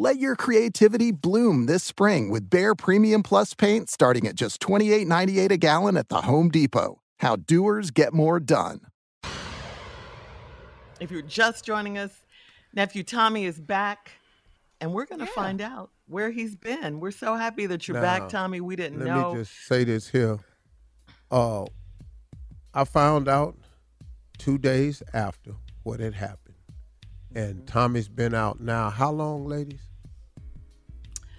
Let your creativity bloom this spring with Behr Premium Plus paint starting at just $28.98 a gallon at the Home Depot. How doers get more done. If you're just joining us, nephew Tommy is back, and we're going to Yeah. find out where he's been. We're so happy that you're Now, back, Tommy. We didn't Let know. Let me just say this here. Uh, I found out two days after what had happened, and Tommy's been out now. How long, ladies?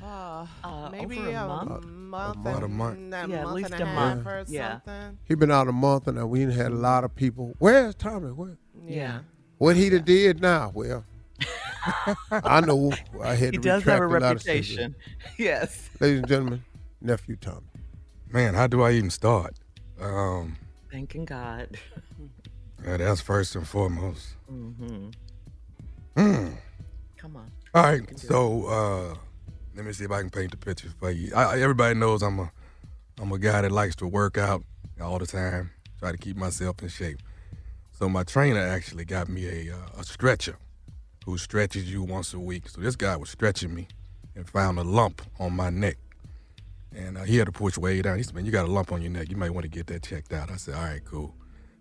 Uh, Uh, maybe over a a, month? month, About a and month. a Yeah, at least and a half month. or Yeah. something. He been out a month, and we had a lot of people. Where's Tommy? Where? yeah. What he done did now? Well, I know. I had He to does have a retract lot of stuff. reputation. yes. Ladies and gentlemen, nephew Tommy. Man, how do I even start? Um, Thanking God. yeah, that's first and foremost. hmm Mm. Come on. All You right, can do so uh, let me see if I can paint the picture for you. I, everybody knows I'm a I'm a guy that likes to work out all the time, try to keep myself in shape. So my trainer actually got me a uh, a stretcher, who stretches you once a week. So this guy was stretching me, and found a lump on my neck, and uh, he had to push way down. He said, "Man, you got a lump on your neck. You might want to get that checked out." I said, "All right, cool."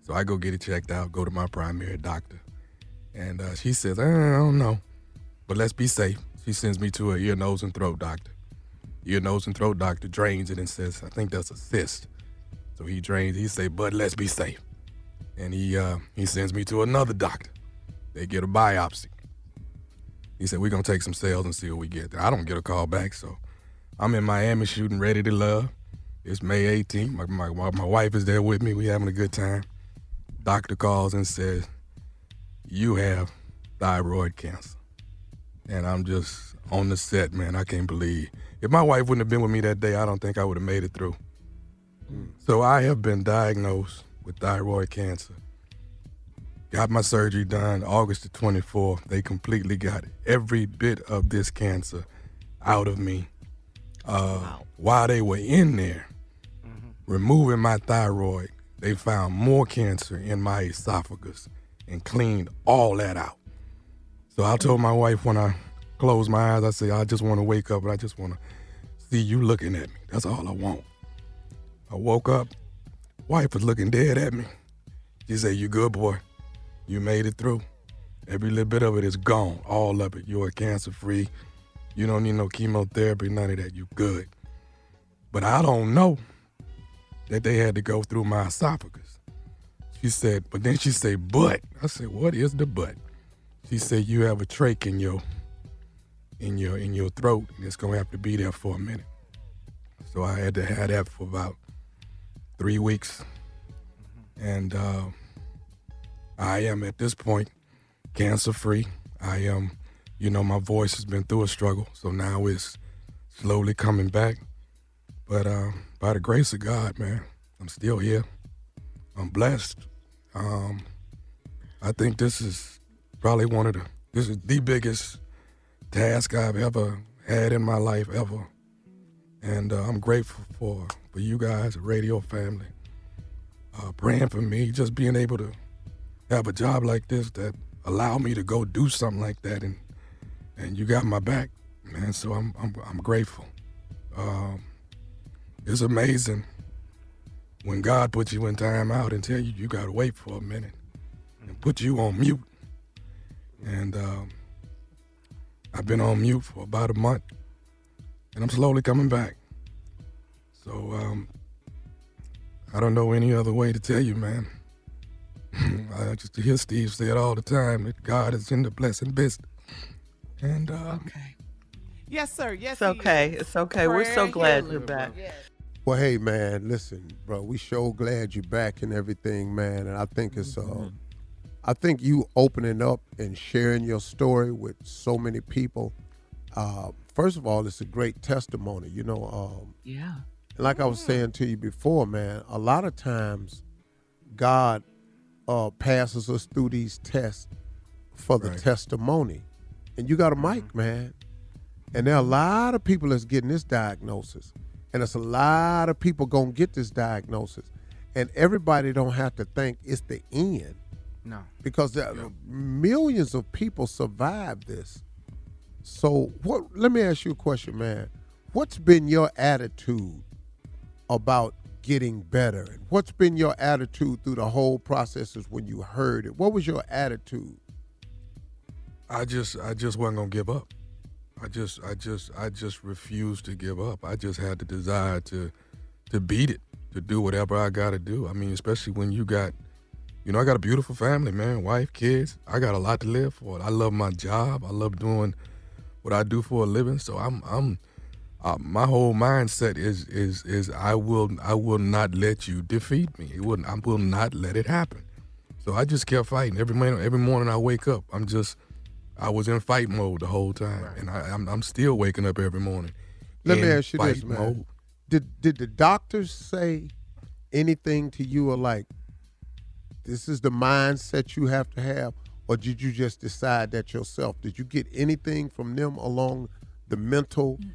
So I go get it checked out. Go to my primary doctor, and uh, she says, "Uh, "I don't know." But let's be safe. She sends me to a ear, nose, and throat doctor. Ear, nose, and throat doctor drains it and says, I think that's a cyst. So he drains, he say, but let's be safe. And he uh, he sends me to another doctor. They get a biopsy. He said, we're gonna take some cells and see what we get. I don't get a call back, so I'm in Miami shooting Ready to Love. It's May 18th. My, my, my wife is there with me. We having a good time. Doctor calls and says, you have thyroid cancer and I'm just on the set, man. I can't believe. If my wife wouldn't have been with me that day, I don't think I would have made it through. So I have been diagnosed with thyroid cancer. Got my surgery done August the 24th. They completely got every bit of this cancer out of me. Uh, While they were in there removing my thyroid, they found more cancer in my esophagus and cleaned all that out. So I told my wife when I closed my eyes, I said, I just want to wake up and I just want to see you looking at me. That's all I want. I woke up, wife was looking dead at me. She said, You good, boy. You made it through. Every little bit of it is gone, all of it. You're cancer free. You don't need no chemotherapy, none of that. You good. But I don't know that they had to go through my esophagus. She said, but then she said, but. I said, what is the but? She said, you have a trach in your in your in your throat, and it's gonna have to be there for a minute. So I had to have that for about three weeks, and uh, I am at this point cancer free. I am, you know, my voice has been through a struggle, so now it's slowly coming back. But uh, by the grace of God, man, I'm still here. I'm blessed. Um, I think this is probably one of the this is the biggest task I've ever had in my life ever, and uh, I'm grateful for for you guys, the radio family, uh, praying for me, just being able to have a job like this that allow me to go do something like that, and and you got my back, man. So I'm I'm I'm grateful. Um, it's amazing when God puts you in time out and tell you you got to wait for a minute and put you on mute. And um, I've been on mute for about a month, and I'm slowly coming back. So um, I don't know any other way to tell you, man. I just hear Steve say it all the time that God is in the blessing business. And uh, okay. Yes, sir. Yes, It's okay. It's okay. We're so glad healer, you're back. bro. Well, hey man, listen, bro. We so glad you're back and everything, man. And I think it's uh, I think you opening up and sharing your story with so many people. Uh, first of all, it's a great testimony. You know, um, Yeah. and like I was saying to you before, man, a lot of times God uh, passes us through these tests for the Right. testimony. And you got a mic, man. And there are a lot of people that's getting this diagnosis. And it's a lot of people gonna get this diagnosis. And everybody don't have to think it's the end. No. Because there, millions of people survive this. So what let me ask you a question, man. What's been your attitude about getting better? And what's been your attitude through the whole processes when you heard it? What was your attitude? I just I just wasn't gonna give up. I just I just I just refused to give up. I just had the desire to to beat it, to do whatever I gotta do. I mean, especially when you got you know, I got a beautiful family, man, wife, kids. I got a lot to live for. I love my job. I love doing what I do for a living. So I'm I'm uh, my whole mindset is is is I will I will not let you defeat me. It will I will not let it happen. So I just kept fighting every morning. Every morning I wake up, I'm just I was in fight mode the whole time, and I, I'm I'm still waking up every morning. Let me ask you this, man. mode. Did did the doctors say anything to you or like this is the mindset you have to have? Or did you just decide that yourself? Did you get anything from them along the mental You-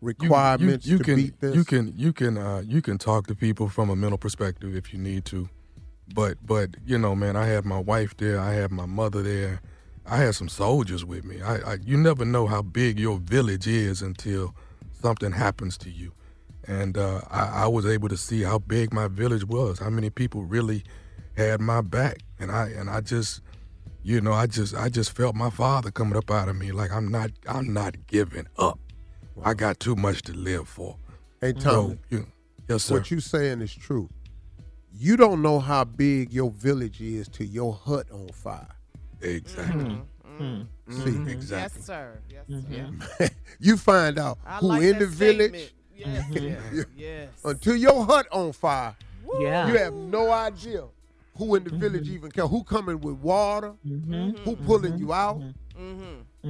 requirements you, you to can, beat this? You can you can uh, you can talk to people from a mental perspective if you need to, but but you know, man, I had my wife there, I had my mother there, I had some soldiers with me. I, I you never know how big your village is until something happens to you, and uh, I, I was able to see how big my village was, how many people really had my back, and I and I just. You know, I just I just felt my father coming up out of me like I'm not I'm not giving up. I got too much to live for. Hey So, Tommy, you, yes, sir. what you saying is true. You don't know how big your village is till your hut on fire. Exactly. Mm-hmm. Mm-hmm. See, mm-hmm. Exactly. Yes, sir. Yes, sir. you find out I who like in the village statement. Yes, yes, yes. until your hut on fire. Yeah. You have no idea who in the village mm-hmm. even care. Who coming with water? Mm-hmm. Who pulling mm-hmm. you out?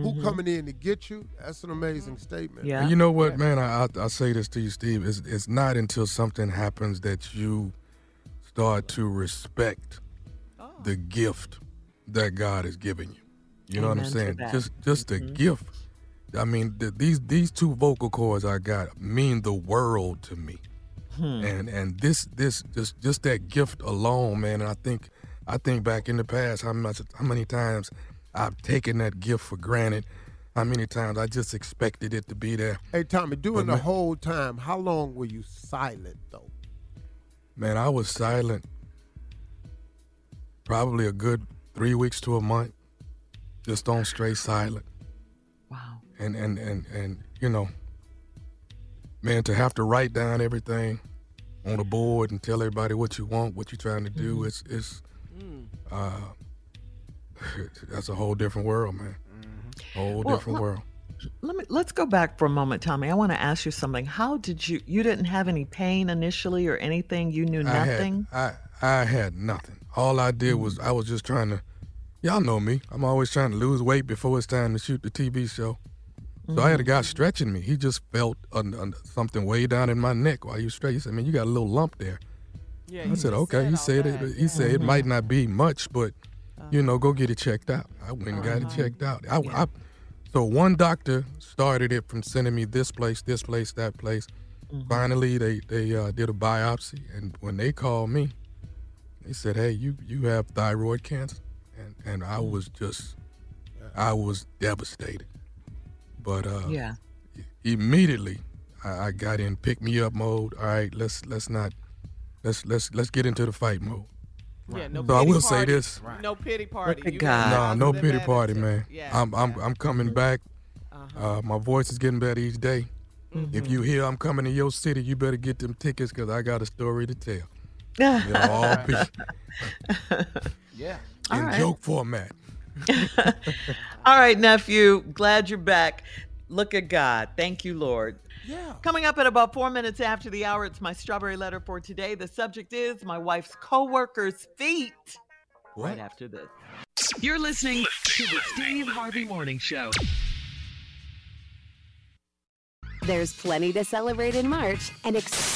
Who coming in to get you? That's an amazing statement. Yeah. And you know what, man? I, I I say this to you, Steve. It's it's not until something happens that you start to respect oh. the gift that God has given you. You know what I'm saying? that. Just just the gift. I mean, th- these these two vocal cords I got mean the world to me. Hmm. And and this this just just that gift alone, man. And I think I think back in the past how much how many times I've taken that gift for granted. how many times I just expected it to be there. Hey Tommy, during But the man- whole time, how long were you silent though? Man, I was silent probably a good three weeks to a month, just on straight silent. Wow. And and and and you know, man, to have to write down everything on a board and tell everybody what you want, what you're trying to do, mm-hmm. it's it's mm. uh, that's a whole different world, man. Mm-hmm. Whole Well, different world. Let me let's go back for a moment, Tommy. I want to ask you something. How did you you didn't have any pain initially or anything? You knew nothing? I had, I I had nothing. All I did was mm. I was just trying to. Y'all know me. I'm always trying to lose weight before it's time to shoot the TV show. So I had a guy stretching me. He just felt un, un, something way down in my neck while you stretch. He said, "Man, you got a little lump there." Yeah, I said, "Okay." He said it. He said it might not be much, but you know, go get it checked out. I went and got it checked out. I, I, so one doctor started it from sending me this place, this place, that place. Finally, they they uh, did a biopsy, and when they called me, they said, "Hey, you you have thyroid cancer," and and I was just, I was devastated. But uh, Yeah. immediately I, I got in pick me up mode. All right, let's let's not let's let's let's get into the fight mode. Yeah, no So I pity will say party. this. No pity party. at You God. got No, no positive pity party, man. Yeah, I'm I'm. I'm coming back. Uh huh. my voice is getting better each day. If you hear I'm coming to your city, you better get them tickets because I got a story to tell. It'll all be Yeah. All in right. joke format. All right, nephew. Glad you're back. Look at God. Thank you, Lord. Yeah. Coming up at about four minutes after the hour, it's my strawberry letter for today. The subject is my wife's coworker's feet. Right after this. You're listening to the Steve Harvey Morning Show. There's plenty to celebrate in March and ex-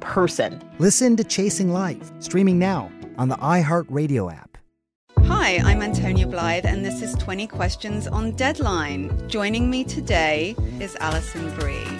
person. Listen to Chasing Life, streaming now on the iHeartRadio app. Hi, I'm Antonia Blythe, and this is 20 Questions on Deadline. Joining me today is Alison Brie.